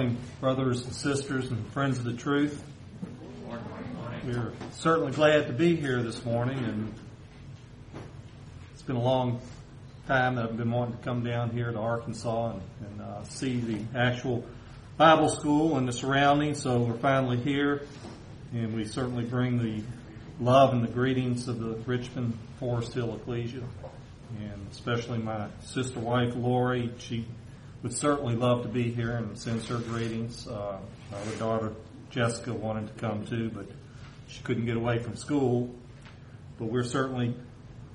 Morning, brothers and sisters and friends of the truth. We're certainly glad to be here this morning, and it's been a long time that I've been wanting to come down here to Arkansas and, and uh, see the actual Bible school and the surroundings. So we're finally here, and we certainly bring the love and the greetings of the Richmond Forest Hill Ecclesia, and especially my sister wife Lori. She would certainly love to be here and sends her greetings. Uh, our daughter Jessica wanted to come too, but she couldn't get away from school. But we're certainly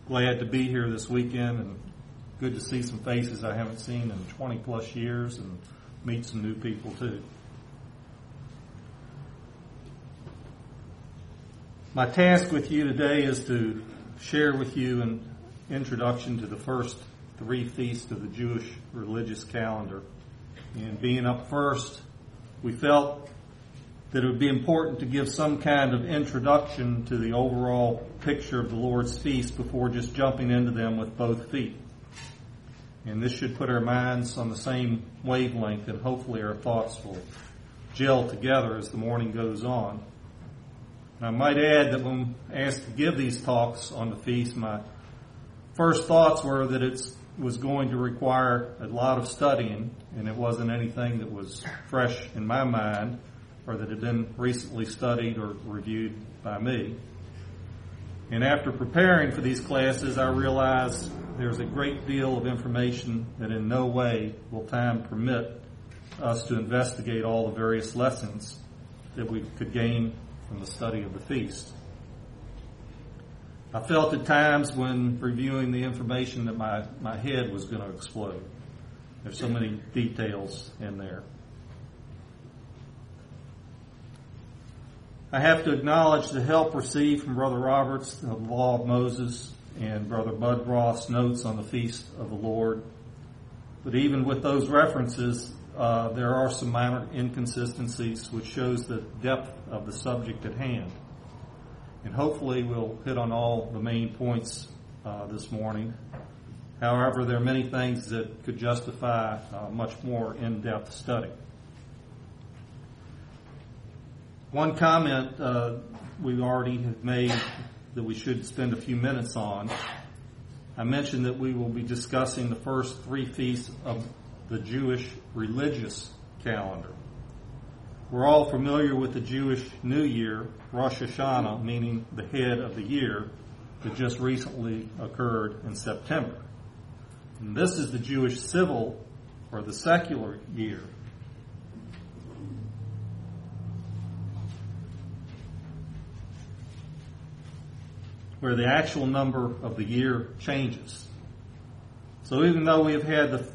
glad to be here this weekend and good to see some faces I haven't seen in 20 plus years and meet some new people too. My task with you today is to share with you an introduction to the first three feasts of the Jewish religious calendar. And being up first, we felt that it would be important to give some kind of introduction to the overall picture of the Lord's feast before just jumping into them with both feet. And this should put our minds on the same wavelength and hopefully our thoughts will gel together as the morning goes on. And I might add that when asked to give these talks on the feast, my first thoughts were that it was going to require a lot of studying and it wasn't anything that was fresh in my mind or that had been recently studied or reviewed by me. And after preparing for these classes, I realized there's a great deal of information that in no way will time permit us to investigate all the various lessons that we could gain from the study of the feast. I felt at times when reviewing the information that my, my head was going to explode. There's so many details in there. I have to acknowledge the help received from Brother Roberts, the Law of Moses, and Brother Bud Ross' notes on the Feast of the Lord. But even with those references, uh, there are some minor inconsistencies which shows the depth of the subject at hand. And hopefully we'll hit on all the main points uh, this morning. However, there are many things that could justify uh, much more in-depth study. One comment uh, we already have made that we should spend a few minutes on. I mentioned that we will be discussing the first three feasts of the Jewish religious calendar. We're all familiar with the Jewish New Year, Rosh Hashanah, meaning the head of the year, that just recently occurred in September. And this is the Jewish civil or the secular year. Where the actual number of the year changes. So even though we have had the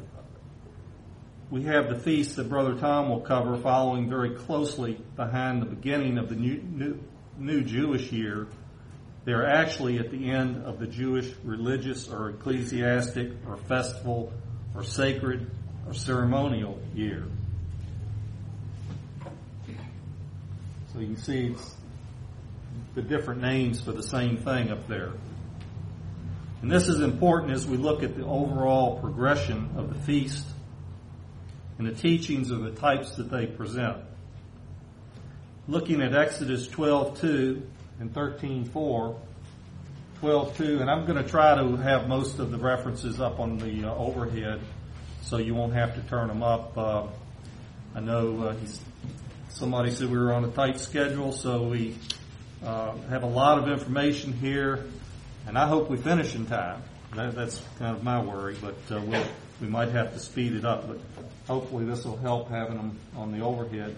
we have the feast that Brother Tom will cover following very closely behind the beginning of the new, new, new Jewish year. They're actually at the end of the Jewish religious or ecclesiastic or festival or sacred or ceremonial year. So you can see the different names for the same thing up there. And this is important as we look at the overall progression of the feast and the teachings of the types that they present. Looking at Exodus 12:2 and 13:4, 12:2, and I'm going to try to have most of the references up on the uh, overhead, so you won't have to turn them up. Uh, I know uh, somebody said we were on a tight schedule, so we uh, have a lot of information here, and I hope we finish in time. That, that's kind of my worry, but uh, we'll, we might have to speed it up. But Hopefully this will help having them on the overhead.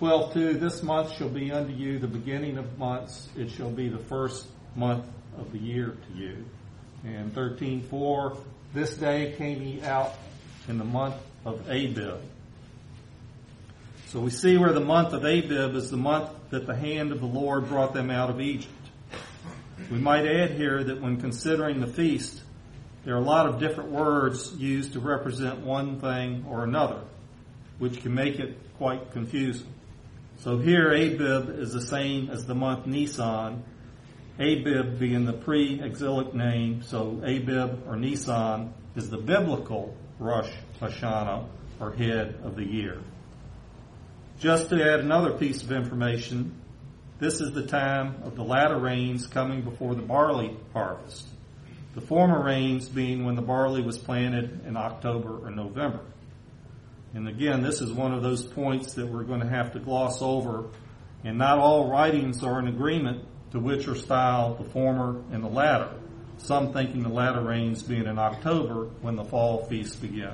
12.2, this month shall be unto you the beginning of months. It shall be the first month of the year to you. And 13.4, this day came ye out in the month of Abib. So we see where the month of Abib is the month that the hand of the Lord brought them out of Egypt. We might add here that when considering the feast, there are a lot of different words used to represent one thing or another, which can make it quite confusing. So here Abib is the same as the month Nisan, Abib being the pre-exilic name, so Abib or Nisan is the biblical Rosh Hashanah or head of the year. Just to add another piece of information, this is the time of the latter rains coming before the barley harvest. The former rains being when the barley was planted in October or November. And again, this is one of those points that we're going to have to gloss over. And not all writings are in agreement to which are styled the former and the latter. Some thinking the latter rains being in October when the fall feasts begin.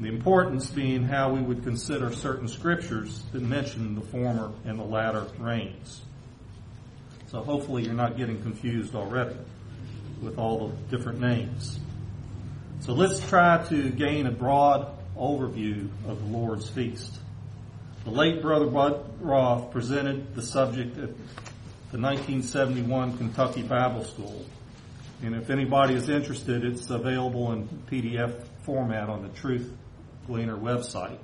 The importance being how we would consider certain scriptures that mention the former and the latter rains. So hopefully you're not getting confused already with all the different names. So let's try to gain a broad overview of the Lord's Feast. The late Brother Bud Roth presented the subject at the 1971 Kentucky Bible School. And if anybody is interested, it's available in PDF format on the Truth Gleaner website.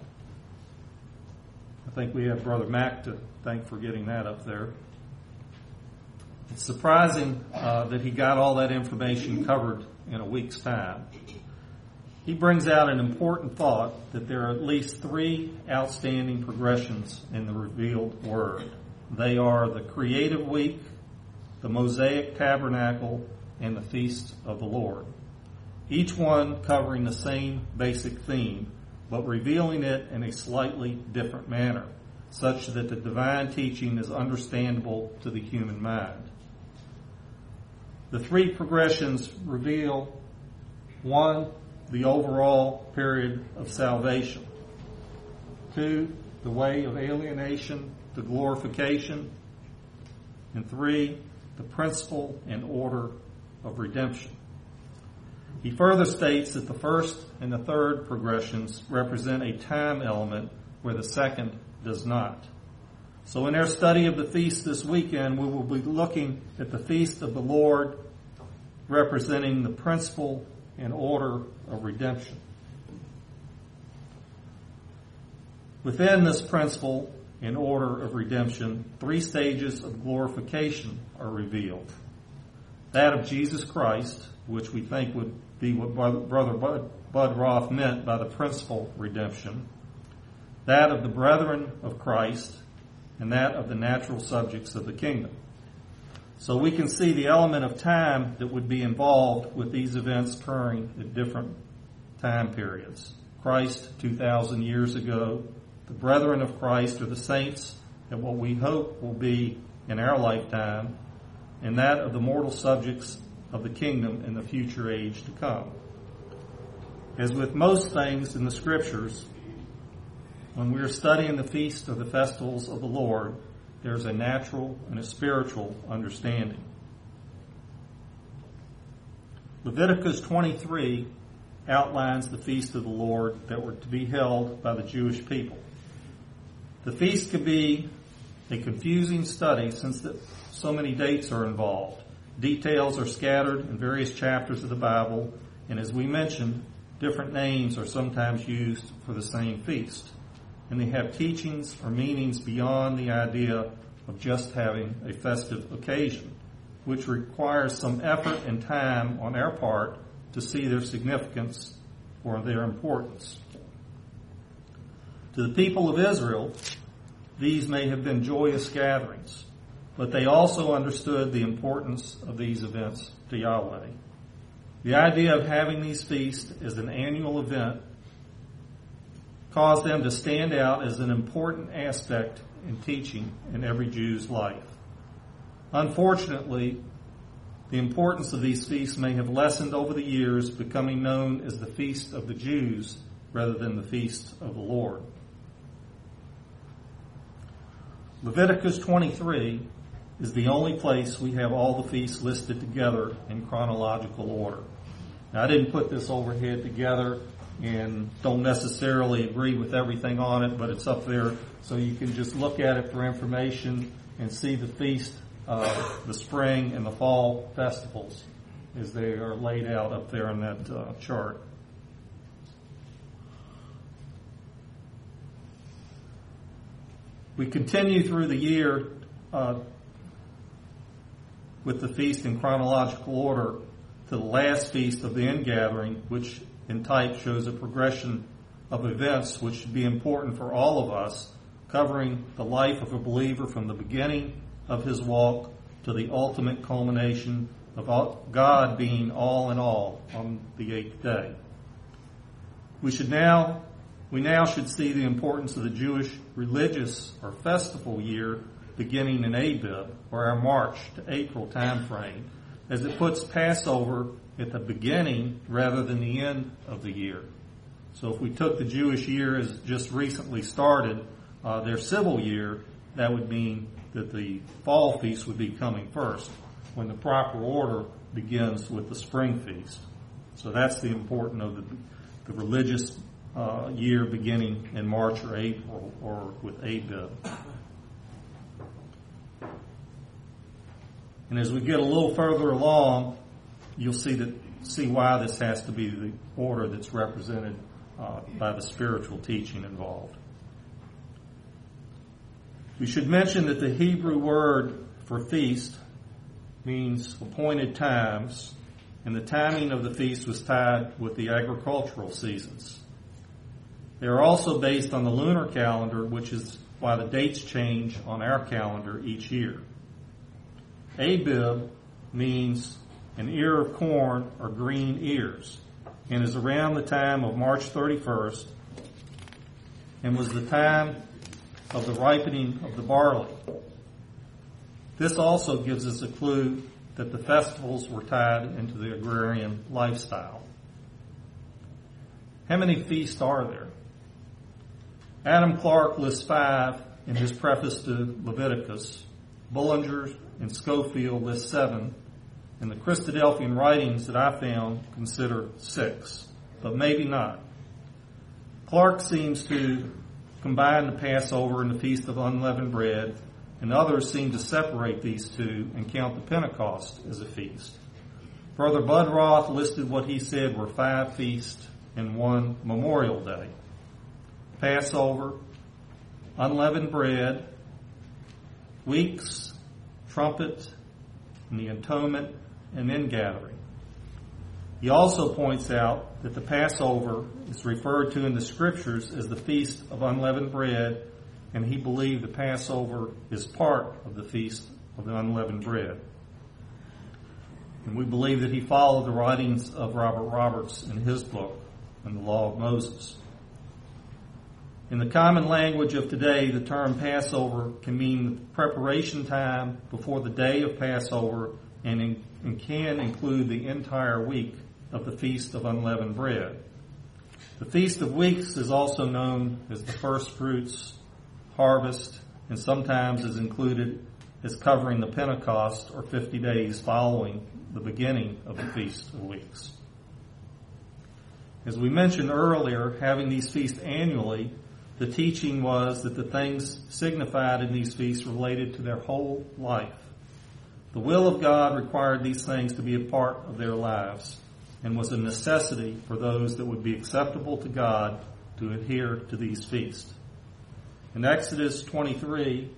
I think we have Brother Mack to thank for getting that up there. It's surprising uh, that he got all that information covered in a week's time. He brings out an important thought that there are at least three outstanding progressions in the revealed Word. They are the creative week, the Mosaic tabernacle, and the feast of the Lord. Each one covering the same basic theme, but revealing it in a slightly different manner, such that the divine teaching is understandable to the human mind. The three progressions reveal one, the overall period of salvation. Two, the way of alienation to glorification. And three, the principle and order of redemption. He further states that the first and the third progressions represent a time element where the second does not. So in our study of the feast this weekend, we will be looking at the feast of the Lord representing the principle and order of redemption. Within this principle and order of redemption, three stages of glorification are revealed. That of Jesus Christ, which we think would be what Brother Bud, Bud Roth meant by the principal redemption. That of the brethren of Christ, and that of the natural subjects of the kingdom. So we can see the element of time that would be involved with these events occurring at different time periods. Christ 2,000 years ago, the brethren of Christ or the saints at what we hope will be in our lifetime, and that of the mortal subjects of the kingdom in the future age to come. As with most things in the scriptures, when we are studying the feast of the festivals of the Lord, there's a natural and a spiritual understanding. Leviticus 23 outlines the feast of the Lord that were to be held by the Jewish people. The feast could be a confusing study since so many dates are involved. Details are scattered in various chapters of the Bible, and as we mentioned, different names are sometimes used for the same feast and they have teachings or meanings beyond the idea of just having a festive occasion, which requires some effort and time on our part to see their significance or their importance. To the people of Israel, these may have been joyous gatherings, but they also understood the importance of these events to Yahweh. The idea of having these feasts as an annual event caused them to stand out as an important aspect in teaching in every Jew's life. Unfortunately, the importance of these feasts may have lessened over the years, becoming known as the Feast of the Jews rather than the Feast of the Lord. Leviticus 23 is the only place we have all the feasts listed together in chronological order. Now, I didn't put this overhead together and don't necessarily agree with everything on it, but it's up there so you can just look at it for information and see the feast, uh, the spring and the fall festivals as they are laid out up there on that uh, chart. We continue through the year uh, with the feast in chronological order to the last feast of the ingathering, which in type shows a progression of events which should be important for all of us covering the life of a believer from the beginning of his walk to the ultimate culmination of God being all in all on the eighth day. We should now, we now should see the importance of the Jewish religious or festival year beginning in Abib or our March to April time frame as it puts Passover at the beginning rather than the end of the year. So if we took the Jewish year as just recently started, uh, their civil year, that would mean that the fall feast would be coming first when the proper order begins with the spring feast. So that's the importance of the, the religious uh, year beginning in March or April or with Abib. And as we get a little further along, you'll see that see why this has to be the order that's represented uh, by the spiritual teaching involved. We should mention that the Hebrew word for feast means appointed times, and the timing of the feast was tied with the agricultural seasons. They are also based on the lunar calendar, which is why the dates change on our calendar each year. Abib means an ear of corn or green ears and is around the time of March 31st and was the time of the ripening of the barley. This also gives us a clue that the festivals were tied into the agrarian lifestyle. How many feasts are there? Adam Clarke lists five in his preface to Leviticus. Bullinger and Scofield list seven, and the Christadelphian writings that I found consider six, but maybe not. Clarke seems to combine the Passover and the Feast of Unleavened Bread, and others seem to separate these two and count the Pentecost as a feast. Brother Bud Roth listed what he said were five feasts and one Memorial Day. Passover, unleavened bread, weeks, trumpet, and the atonement, and ingathering. He also points out that the Passover is referred to in the scriptures as the feast of unleavened bread, and he believed the Passover is part of the feast of the unleavened bread. And we believe that he followed the writings of Robert Roberts in his book, in the Law of Moses. In the common language of today, the term Passover can mean the preparation time before the day of Passover and, in, and can include the entire week of the Feast of Unleavened Bread. The Feast of Weeks is also known as the first fruits, harvest, and sometimes is included as covering the Pentecost or 50 days following the beginning of the Feast of Weeks. As we mentioned earlier, having these feasts annually the teaching was that the things signified in these feasts related to their whole life. The will of God required these things to be a part of their lives and was a necessity for those that would be acceptable to God to adhere to these feasts. In Exodus 23,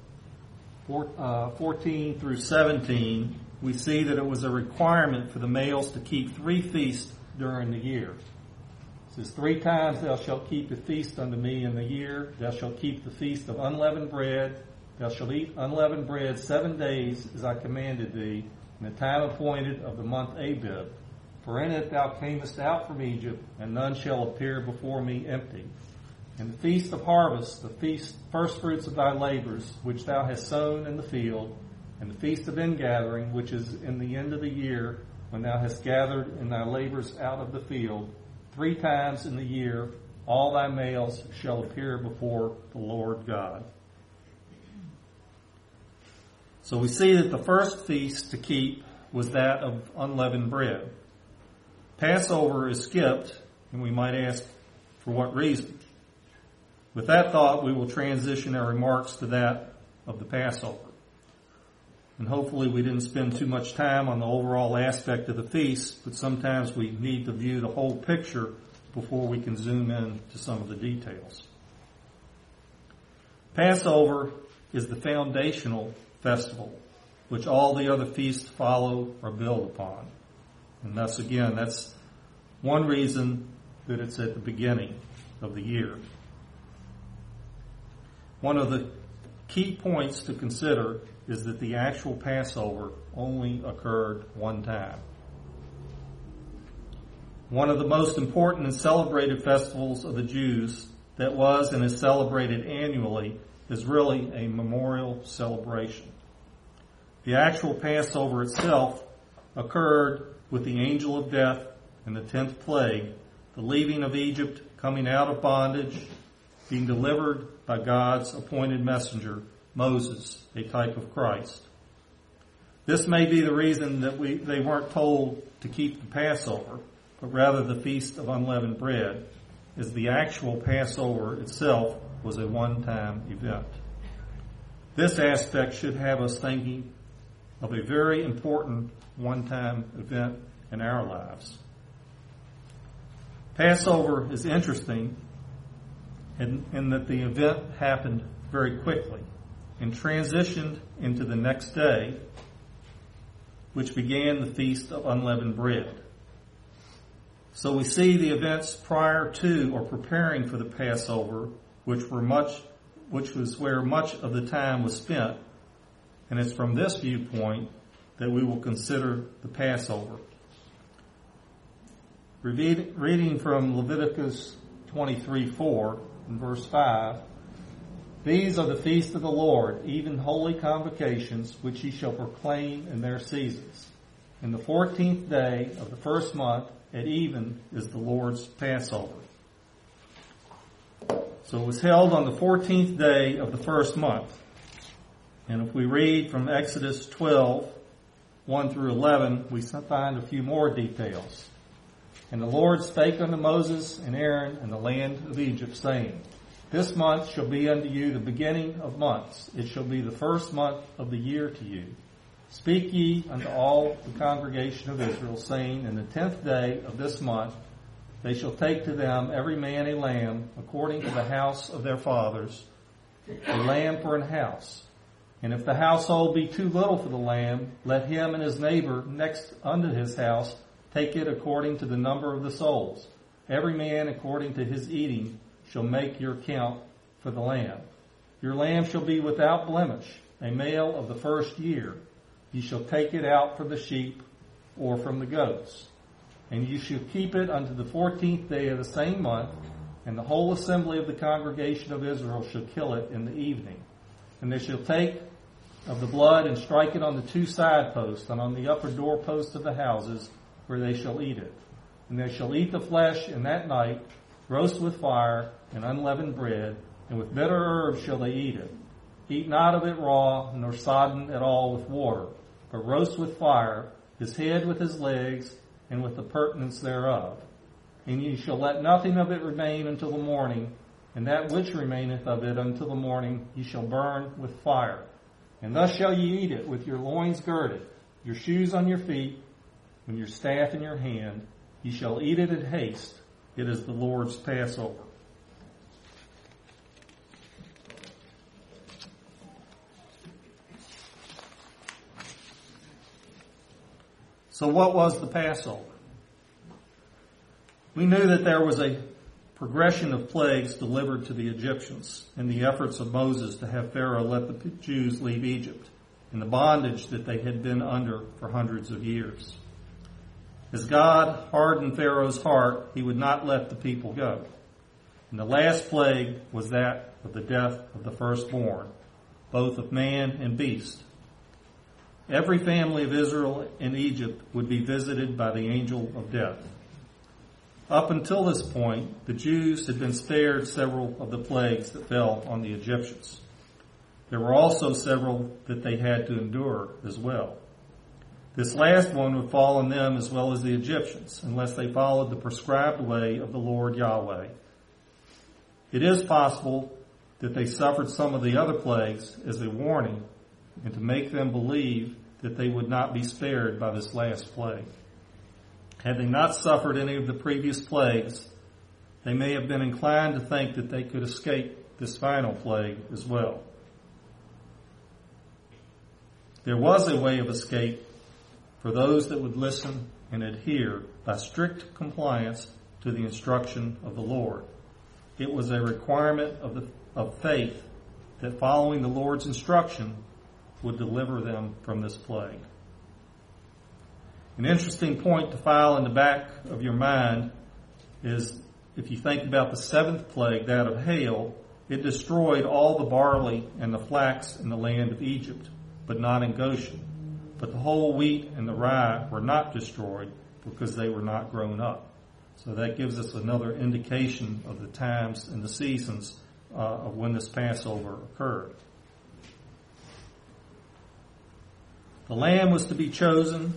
uh, 14 through 17, we see that it was a requirement for the males to keep three feasts during the year It says, Three times thou shalt keep a feast unto me in the year. Thou shalt keep the feast of unleavened bread. Thou shalt eat unleavened bread seven days as I commanded thee, in the time appointed of the month Abib. For in it thou camest out from Egypt, and none shall appear before me empty. And the feast of harvest, the feast first fruits of thy labors, which thou hast sown in the field, and the feast of ingathering, which is in the end of the year, when thou hast gathered in thy labors out of the field, Three times in the year, all thy males shall appear before the Lord God. So we see that the first feast to keep was that of unleavened bread. Passover is skipped, and we might ask, for what reason? With that thought, we will transition our remarks to that of the Passover. And hopefully we didn't spend too much time on the overall aspect of the feast, but sometimes we need to view the whole picture before we can zoom in to some of the details. Passover is the foundational festival, which all the other feasts follow or build upon. And thus again, that's one reason that it's at the beginning of the year. One of the key points to consider is that the actual Passover only occurred one time. One of the most important and celebrated festivals of the Jews that was and is celebrated annually is really a memorial celebration. The actual Passover itself occurred with the angel of death and the tenth plague, the leaving of Egypt, coming out of bondage, being delivered by God's appointed messenger, Moses, a type of Christ. This may be the reason that we, they weren't told to keep the Passover, but rather the Feast of Unleavened Bread, as the actual Passover itself was a one-time event. This aspect should have us thinking of a very important one-time event in our lives. Passover is interesting in, in that the event happened very quickly and transitioned into the next day, which began the Feast of Unleavened Bread. So we see the events prior to or preparing for the Passover, which were much, which was where much of the time was spent. And it's from this viewpoint that we will consider the Passover. Reading from Leviticus 23, 4 and verse 5, these are the feasts of the Lord, even holy convocations, which ye shall proclaim in their seasons. In the fourteenth day of the first month at even is the Lord's Passover. So it was held on the fourteenth day of the first month. And if we read from Exodus 12, 1 through 11, we find a few more details. And the Lord spake unto Moses and Aaron in the land of Egypt, saying, This month shall be unto you the beginning of months. It shall be the first month of the year to you. Speak ye unto all the congregation of Israel, saying, In the tenth day of this month they shall take to them every man a lamb, according to the house of their fathers, a lamb for an house. And if the household be too little for the lamb, let him and his neighbor next unto his house take it according to the number of the souls. Every man according to his eating shall make your count for the lamb. Your lamb shall be without blemish, a male of the first year. You shall take it out from the sheep or from the goats. And you shall keep it unto the fourteenth day of the same month, and the whole assembly of the congregation of Israel shall kill it in the evening. And they shall take of the blood and strike it on the two side posts and on the upper door posts of the houses where they shall eat it. And they shall eat the flesh in that night, roast with fire and unleavened bread, and with bitter herbs shall they eat it. Eat not of it raw, nor sodden at all with water, but roast with fire, his head with his legs, and with the purtenance thereof. And ye shall let nothing of it remain until the morning, and that which remaineth of it until the morning ye shall burn with fire. And thus shall ye eat it with your loins girded, your shoes on your feet, and your staff in your hand. Ye shall eat it in haste. It is the Lord's Passover. So what was the Passover? We knew that there was a progression of plagues delivered to the Egyptians and the efforts of Moses to have Pharaoh let the Jews leave Egypt and the bondage that they had been under for hundreds of years. As God hardened Pharaoh's heart, he would not let the people go. And the last plague was that of the death of the firstborn, both of man and beast. Every family of Israel in Egypt would be visited by the angel of death. Up until this point, the Jews had been spared several of the plagues that fell on the Egyptians. There were also several that they had to endure as well. This last one would fall on them as well as the Egyptians, unless they followed the prescribed way of the Lord Yahweh. It is possible that they suffered some of the other plagues as a warning and to make them believe that they would not be spared by this last plague. Had they not suffered any of the previous plagues, they may have been inclined to think that they could escape this final plague as well. There was a way of escape for those that would listen and adhere by strict compliance to the instruction of the Lord. It was a requirement of, the, of faith that following the Lord's instruction would deliver them from this plague. An interesting point to file in the back of your mind is if you think about the seventh plague, that of hail, it destroyed all the barley and the flax in the land of Egypt, but not in Goshen. But the whole wheat and the rye were not destroyed because they were not grown up. So that gives us another indication of the times and the seasons uh, of when this Passover occurred. The lamb was to be chosen.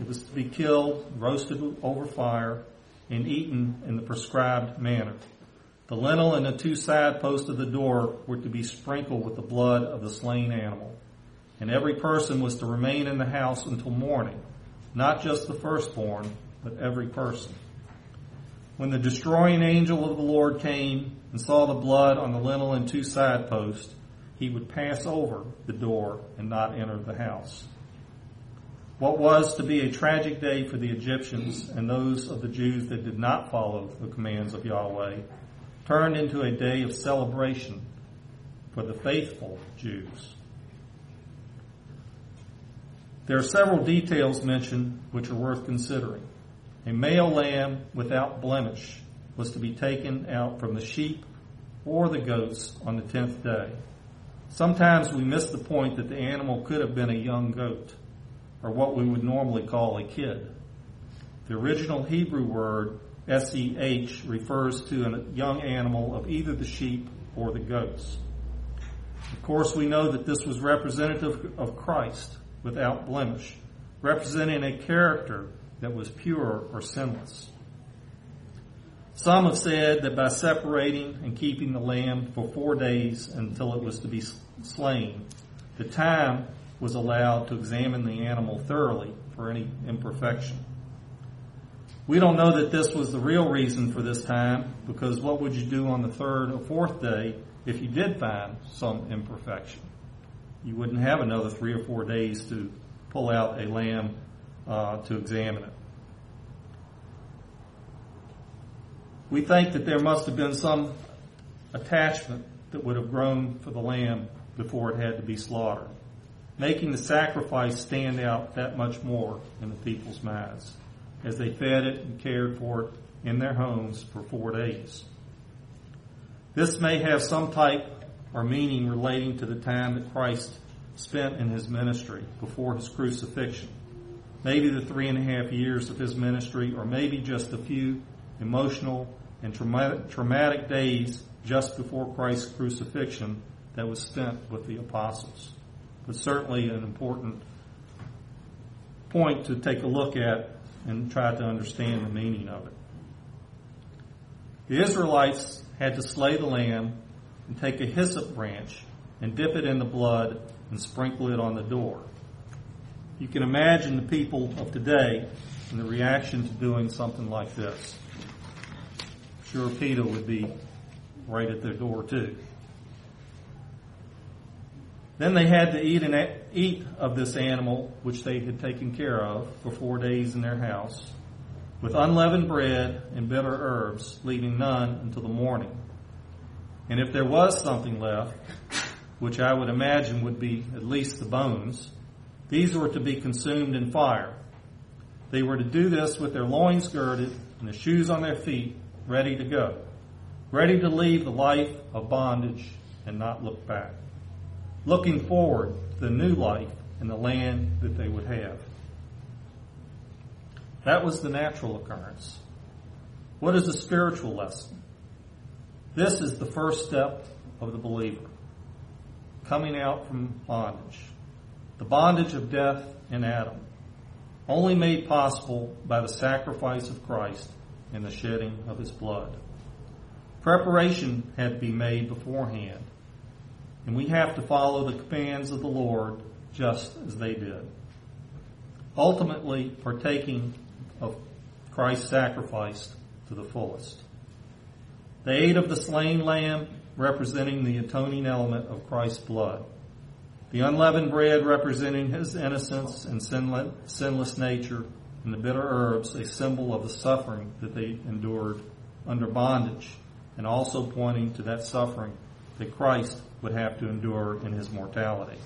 It was to be killed, roasted over fire, and eaten in the prescribed manner. The lintel and the two side posts of the door were to be sprinkled with the blood of the slain animal. And every person was to remain in the house until morning, not just the firstborn, but every person. When the destroying angel of the Lord came and saw the blood on the lintel and two side posts, he would pass over the door and not enter the house. What was to be a tragic day for the Egyptians and those of the Jews that did not follow the commands of Yahweh turned into a day of celebration for the faithful Jews. There are several details mentioned which are worth considering. A male lamb without blemish was to be taken out from the sheep or the goats on the tenth day. Sometimes we miss the point that the animal could have been a young goat, or what we would normally call a kid. The original Hebrew word SEH refers to a young animal of either the sheep or the goats. Of course, we know that this was representative of Christ without blemish, representing a character that was pure or sinless. Some have said that by separating and keeping the lamb for four days until it was to be slain, the time was allowed to examine the animal thoroughly for any imperfection. We don't know that this was the real reason for this time because what would you do on the third or fourth day if you did find some imperfection? You wouldn't have another three or four days to pull out a lamb uh, to examine it. We think that there must have been some attachment that would have grown for the lamb before it had to be slaughtered, making the sacrifice stand out that much more in the people's minds as they fed it and cared for it in their homes for four days. This may have some type or meaning relating to the time that Christ spent in his ministry before his crucifixion. Maybe the three and a half years of his ministry, or maybe just a few emotional and traumatic, days just before Christ's crucifixion that was spent with the apostles. But certainly an important point to take a look at and try to understand the meaning of it. The Israelites had to slay the lamb and take a hyssop branch and dip it in the blood and sprinkle it on the door. You can imagine the people of today and the reaction to doing something like this. Sure, PETA would be right at their door too. Then they had to eat and eat of this animal which they had taken care of for four days in their house, with unleavened bread and bitter herbs, leaving none until the morning. And if there was something left, which I would imagine would be at least the bones, these were to be consumed in fire. They were to do this with their loins girded and the shoes on their feet, ready to go, ready to leave the life of bondage and not look back looking forward to the new life and the land that they would have. That was the natural occurrence. What is the spiritual lesson? This is the first step of the believer. Coming out from bondage. The bondage of death in Adam. Only made possible by the sacrifice of Christ and the shedding of his blood. Preparation had to be made beforehand and we have to follow the commands of the Lord just as they did. Ultimately, partaking of Christ's sacrifice to the fullest. The aid of the slain lamb, representing the atoning element of Christ's blood. The unleavened bread representing his innocence and sinless nature, and the bitter herbs, a symbol of the suffering that they endured under bondage, and also pointing to that suffering that Christ would have to endure in his mortality.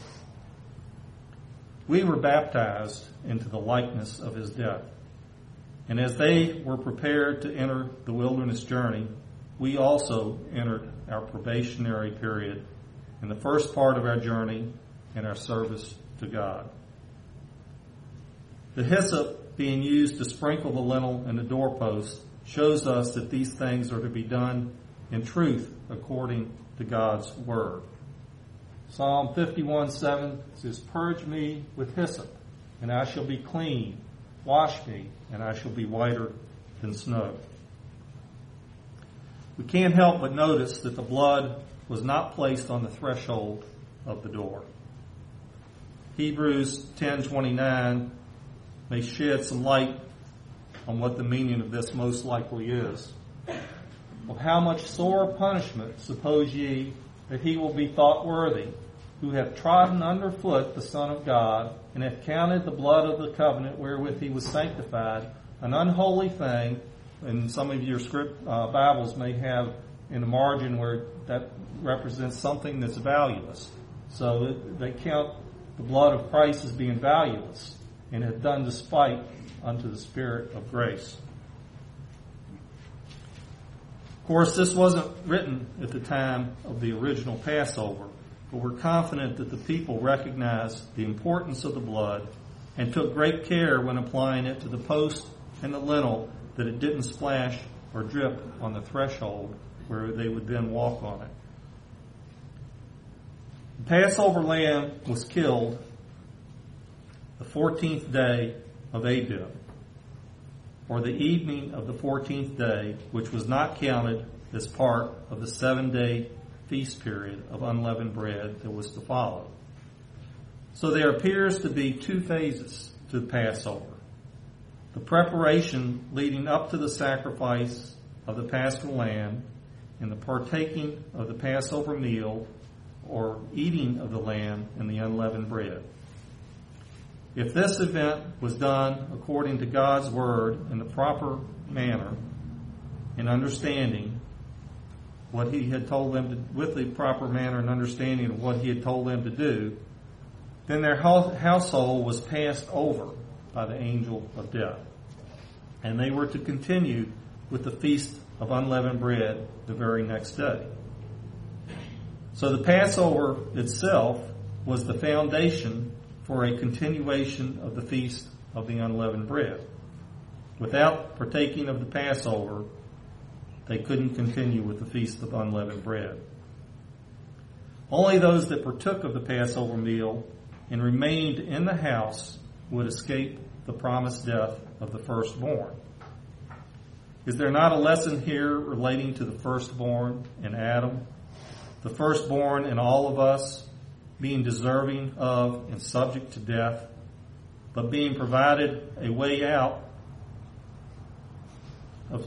We were baptized into the likeness of his death. And as they were prepared to enter the wilderness journey, we also entered our probationary period in the first part of our journey in our service to God. The hyssop being used to sprinkle the lintel and the doorpost shows us that these things are to be done in truth according to God's word. Psalm 51 7 says, Purge me with hyssop, and I shall be clean. Wash me, and I shall be whiter than snow. We can't help but notice that the blood was not placed on the threshold of the door. Hebrews 10:29 may shed some light on what the meaning of this most likely is. Of how much sore punishment suppose ye that he will be thought worthy, who hath trodden under foot the Son of God, and hath counted the blood of the covenant wherewith he was sanctified an unholy thing, and some of your script uh, Bibles may have in the margin where that represents something that's valueless. So they count the blood of Christ as being valueless, and have done despite unto the Spirit of grace. Of course, this wasn't written at the time of the original Passover, but we're confident that the people recognized the importance of the blood and took great care when applying it to the post and the lintel that it didn't splash or drip on the threshold where they would then walk on it. The Passover lamb was killed the 14th day of Abib or the evening of the 14th day, which was not counted as part of the seven day feast period of unleavened bread that was to follow. So there appears to be two phases to the Passover. The preparation leading up to the sacrifice of the paschal lamb and the partaking of the Passover meal or eating of the lamb and the unleavened bread. If this event was done according to God's word in the proper manner, in understanding what He had told them to, with the proper manner and understanding of what He had told them to do, then their household was passed over by the angel of death. And they were to continue with the feast of unleavened bread the very next day. So the Passover itself was the foundation for a continuation of the feast of the unleavened bread. Without partaking of the Passover, they couldn't continue with the feast of unleavened bread. Only those that partook of the Passover meal and remained in the house would escape the promised death of the firstborn. Is there not a lesson here relating to the firstborn in Adam? The firstborn in all of us being deserving of and subject to death, but being provided a way out of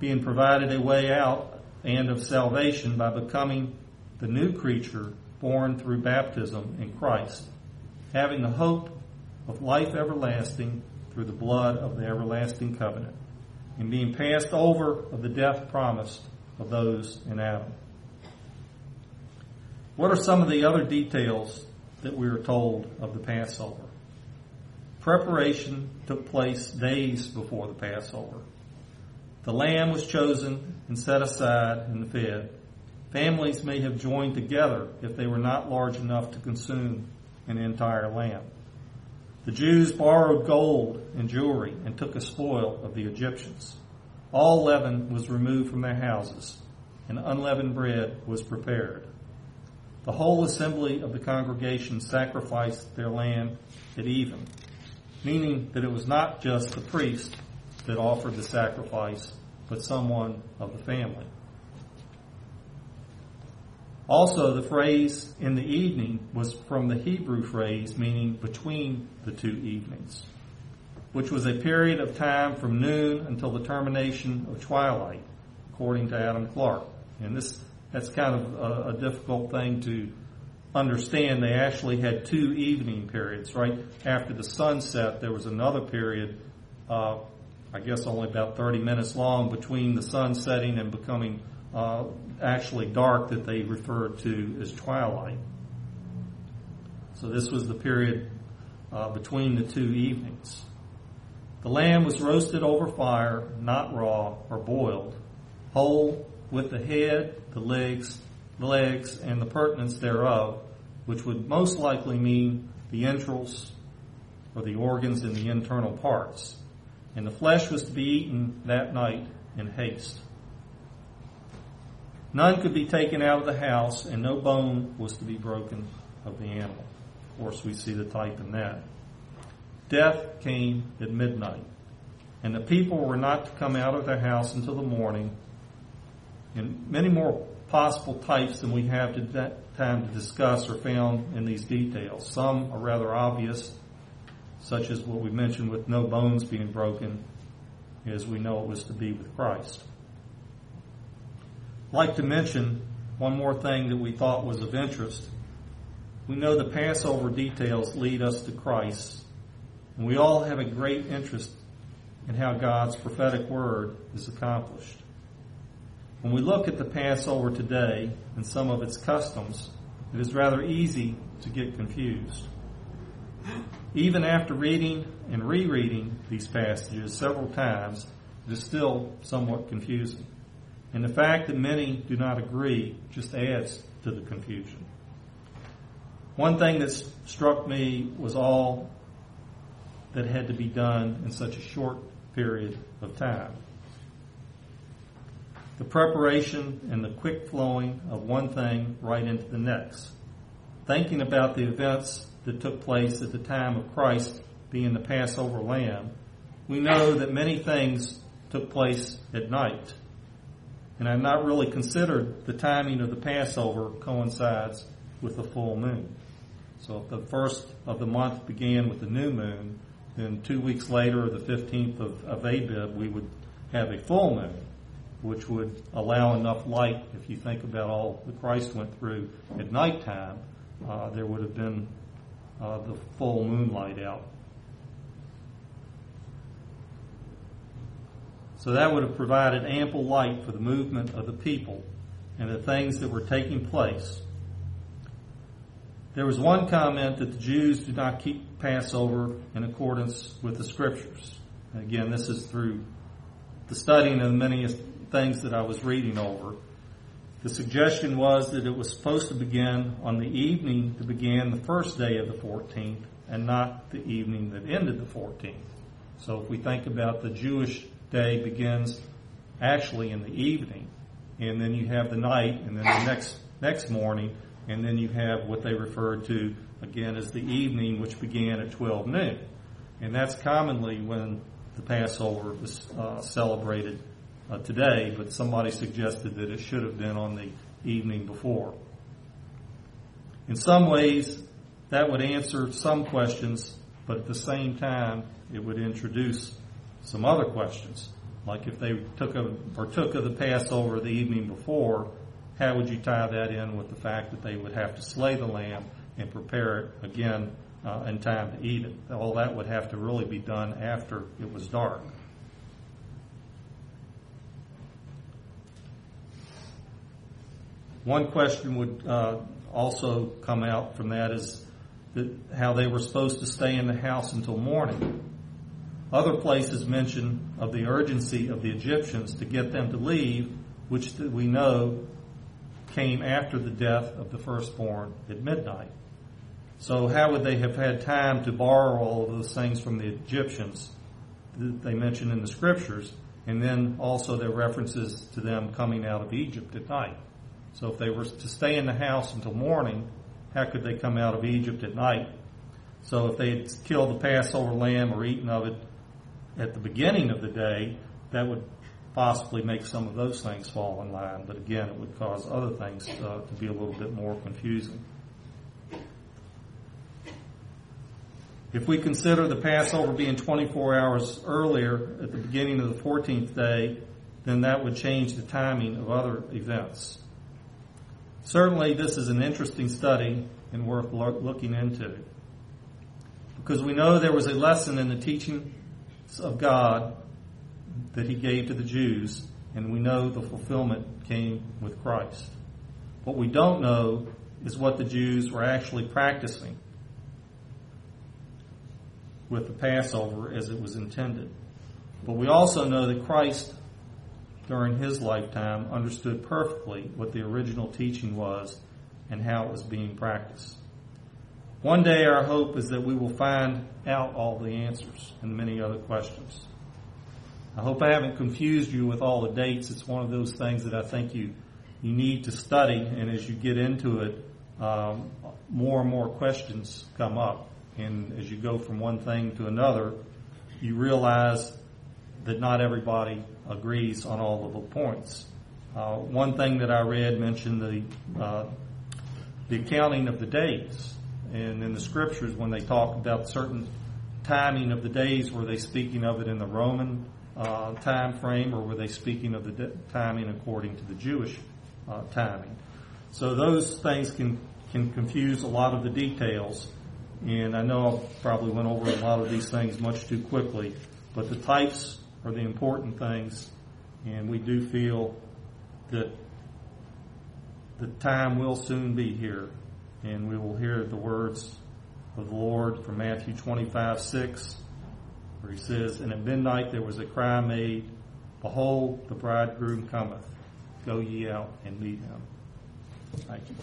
being provided a way out and of salvation by becoming the new creature born through baptism in Christ, having the hope of life everlasting through the blood of the everlasting covenant, and being passed over of the death promised of those in Adam. What are some of the other details that we are told of the Passover? Preparation took place days before the Passover. The lamb was chosen and set aside and fed. Families may have joined together if they were not large enough to consume an entire lamb. The Jews borrowed gold and jewelry and took a spoil of the Egyptians. All leaven was removed from their houses, and unleavened bread was prepared. The whole assembly of the congregation sacrificed their lamb at even, meaning that it was not just the priest that offered the sacrifice, but someone of the family. Also, the phrase in the evening was from the Hebrew phrase meaning between the two evenings, which was a period of time from noon until the termination of twilight, according to Adam Clarke. And this that's kind of a, a difficult thing to understand. They actually had two evening periods, right? After the sunset, there was another period, uh, I guess only about 30 minutes long between the sun setting and becoming uh, actually dark that they referred to as twilight. So this was the period uh, between the two evenings. The lamb was roasted over fire, not raw or boiled, whole with the head, the legs, the legs, and the purtenance thereof, which would most likely mean the entrails or the organs and the internal parts. And the flesh was to be eaten that night in haste. None could be taken out of the house, and no bone was to be broken of the animal. Of course, we see the type in that. Death came at midnight, and the people were not to come out of their house until the morning. And many more possible types than we have time to discuss are found in these details. Some are rather obvious, such as what we mentioned with no bones being broken, as we know it was to be with Christ. I'd like to mention one more thing that we thought was of interest. We know the Passover details lead us to Christ and we all have a great interest in how God's prophetic word is accomplished. When we look at the Passover today and some of its customs, it is rather easy to get confused. Even after reading and rereading these passages several times, it is still somewhat confusing. And the fact that many do not agree just adds to the confusion. One thing that struck me was all that had to be done in such a short period of time. The preparation and the quick flowing of one thing right into the next. Thinking about the events that took place at the time of Christ being the Passover lamb, we know that many things took place at night. And I've not really considered the timing of the Passover coincides with the full moon. So if the first of the month began with the new moon, then two weeks later, the 15th of, of Abib, we would have a full moon, which would allow enough light. If you think about all that Christ went through at nighttime, uh, there would have been uh, the full moonlight out. So that would have provided ample light for the movement of the people and the things that were taking place. There was one comment that the Jews do not keep Passover in accordance with the scriptures. Again, this is through the studying of many things that I was reading over. The suggestion was that it was supposed to begin on the evening that began the first day of the 14th and not the evening that ended the 14th. So if we think about the Jewish day begins actually in the evening and then you have the night and then the next next morning and then you have what they referred to again as the evening, which began at 12 noon. And that's commonly when the Passover is uh, celebrated today, but somebody suggested that it should have been on the evening before. In some ways, that would answer some questions, but at the same time, it would introduce some other questions. Like if they took a, or took of the Passover the evening before, how would you tie that in with the fact that they would have to slay the lamb and prepare it again uh, in time to eat it? All that would have to really be done after it was dark. One question would uh, also come out from that is how they were supposed to stay in the house until morning. Other places mention of the urgency of the Egyptians to get them to leave, which we know came after the death of the firstborn at midnight. So how would they have had time to borrow all of those things from the Egyptians that they mention in the scriptures, and then also their references to them coming out of Egypt at night? So if they were to stay in the house until morning, how could they come out of Egypt at night? So if they had killed the Passover lamb or eaten of it at the beginning of the day, that would possibly make some of those things fall in line, but again, it would cause other things uh, to be a little bit more confusing. If we consider the Passover being 24 hours earlier at the beginning of the 14th day, then that would change the timing of other events. Certainly, this is an interesting study and worth looking into. Because we know there was a lesson in the teaching of God that he gave to the Jews and we know the fulfillment came with Christ. What we don't know is what the Jews were actually practicing with the Passover as it was intended. But we also know that Christ, during his lifetime, understood perfectly what the original teaching was and how it was being practiced. One day our hope is that we will find out all the answers and many other questions. I hope I haven't confused you with all the dates. It's one of those things that I think you, you need to study and as you get into it, um, more and more questions come up. And as you go from one thing to another, you realize that not everybody agrees on all of the points. Uh, one thing that I read mentioned the uh, the accounting of the days, and in the scriptures when they talk about certain timing of the days, were they speaking of it in the Roman uh, time frame, or were they speaking of the de- timing according to the Jewish uh, timing? So those things can can confuse a lot of the details. And I know I probably went over a lot of these things much too quickly, but the types are the important things, and we do feel that the time will soon be here, and we will hear the words of the Lord from Matthew 25, 6, where he says, And at midnight there was a cry made, Behold, the bridegroom cometh. Go ye out and meet him. Thank you.